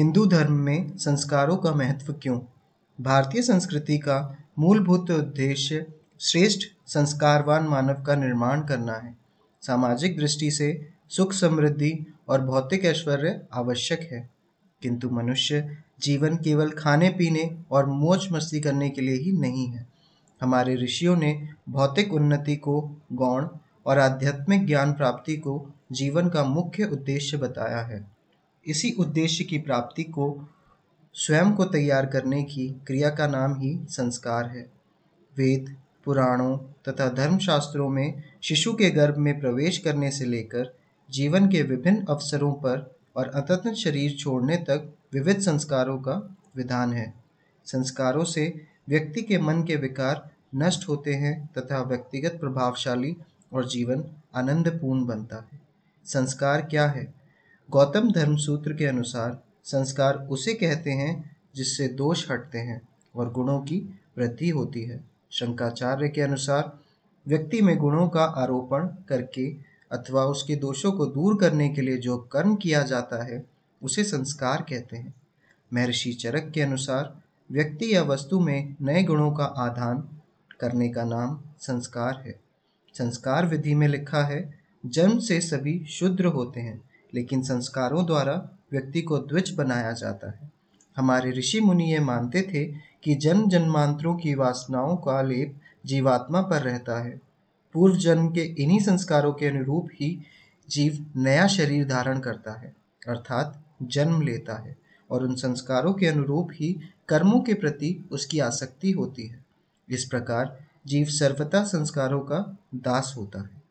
हिंदू धर्म में संस्कारों का महत्व क्यों? भारतीय संस्कृति का मूलभूत उद्देश्य श्रेष्ठ संस्कारवान मानव का निर्माण करना है। सामाजिक दृष्टि से सुख समृद्धि और भौतिक ऐश्वर्य आवश्यक है। किंतु मनुष्य जीवन केवल खाने, पीने और मौज मस्ती करने के लिए ही नहीं है। हमारे ऋषियों ने भौतिक उन्नति को, गौण और आध्यात्मिक ज्ञान प्राप्ति को जीवन का मुख्य उद्देश्य बताया है। इसी उद्देश्य की प्राप्ति को स्वयं को तैयार करने की क्रिया का नाम ही संस्कार है। वेद, पुराणों तथा धर्मशास्त्रों में शिशु के गर्भ में प्रवेश करने से लेकर जीवन के विभिन्न अवसरों पर और अतत शरीर छोड़ने तक विविध संस्कारों का विधान है। संस्कारों से व्यक्ति के मन के विकार नष्ट होते हैं तथा व्यक्तिगत प्रभावशाली और जीवन आनंदपूर्ण बनता है। संस्कार क्या है? गौतम धर्म सूत्र के अनुसार संस्कार उसे कहते हैं जिससे दोष हटते हैं और गुणों की वृद्धि होती है। शंकाचार्य के अनुसार व्यक्ति में गुणों का आरोपण करके अथवा उसके दोषों को दूर करने के लिए जो कर्म किया जाता है, उसे संस्कार कहते हैं। महर्षि चरक के अनुसार व्यक्ति या वस्तु में नए गुणों का आधान करने का नाम संस्कार है। संस्कार विधि में लिखा है, जन्म से सभी शुद्र होते हैं। लेकिन संस्कारों द्वारा व्यक्ति को द्विज बनाया जाता है। हमारे ऋषि मुनि ये मानते थे कि जन्म जन्मांतरों की वासनाओं का लेप जीवात्मा पर रहता है। पूर्व जन्म के इन्हीं संस्कारों के अनुरूप ही जीव नया शरीर धारण करता है, अर्थात जन्म लेता है, और उन संस्कारों के अनुरूप ही कर्मों के प्रति उसकी आसक्ति होती है। इस प्रकार जीव सर्वथा संस्कारों का दास होता है।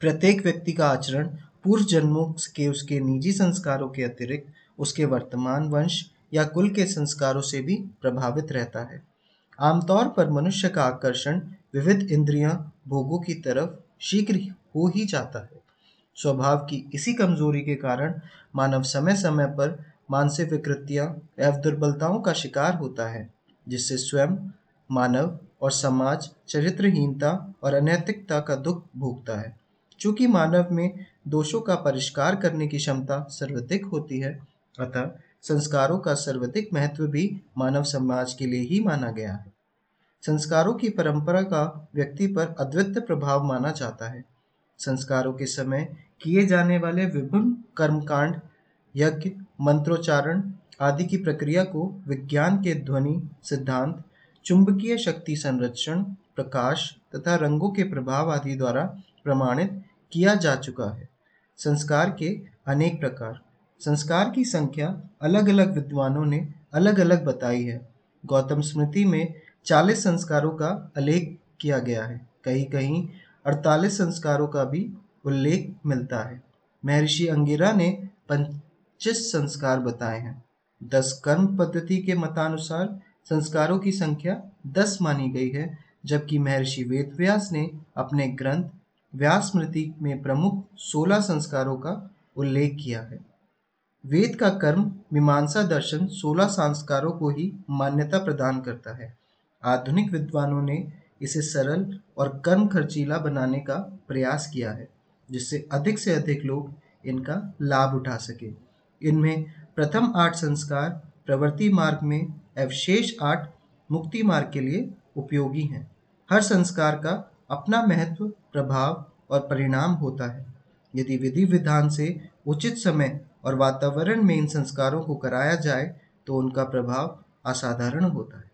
प्रत्येक व्यक्ति का आचरण पूर्व जन्मों के उसके निजी संस्कारों के अतिरिक्त उसके वर्तमान वंश या कुल के संस्कारों से भी प्रभावित रहता है। आमतौर पर मनुष्य का आकर्षण विविध इंद्रियाँ भोगों की तरफ़ शीघ्र हो ही जाता है। स्वभाव की इसी कमज़ोरी के कारण मानव समय समय पर मानसिक विकृतियाँ एवं दुर्बलताओं का शिकार होता है, जिससे स्वयं, मानव और समाज चरित्रहीनता और अनैतिकता का दुख भोगता है। चूँकि मानव में दोषों का परिष्कार करने की क्षमता सर्वाधिक होती है, अतः संस्कारों का सर्वाधिक महत्व भी मानव समाज के लिए ही माना गया है। संस्कारों की परंपरा का व्यक्ति पर अद्वितीय प्रभाव माना जाता है। संस्कारों के समय किए जाने वाले विभिन्न कर्मकांड, यज्ञ, मंत्रोच्चारण आदि की प्रक्रिया को विज्ञान के ध्वनि, सिद्धांत, चुंबकीय शक्ति संरक्षण, प्रकाश तथा रंगों के प्रभाव आदि द्वारा प्रमाणित किया जा चुका है। संस्कार के अनेक प्रकार। संस्कार की संख्या अलग अलग विद्वानों ने अलग अलग बताई है। गौतम स्मृति में चालीस संस्कारों का उल्लेख किया गया है। कहीं कहीं अड़तालीस संस्कारों का भी उल्लेख मिलता है। महर्षि अंगिरा ने पच्चीस संस्कार बताए हैं। दस कर्म पद्धति के मतानुसार संस्कारों की संख्या दस मानी गई है, जबकि महर्षि वेदव्यास ने अपने ग्रंथ व्यास स्मृति में प्रमुख सोलह संस्कारों का उल्लेख किया है। वेद का कर्म मीमांसा दर्शन सोलह संस्कारों को ही मान्यता प्रदान करता है। आधुनिक विद्वानों ने इसे सरल और कर्म खर्चीला बनाने का प्रयास किया है, जिससे अधिक से अधिक लोग इनका लाभ उठा सके। इनमें प्रथम आठ संस्कार प्रवृत्ति मार्ग में अवशेष आठ मुक्ति मार्ग के लिए उपयोगी हैं। हर संस्कार का अपना महत्व, प्रभाव और परिणाम होता है। यदि विधि विधान से उचित समय और वातावरण में इन संस्कारों को कराया जाए तो उनका प्रभाव असाधारण होता है।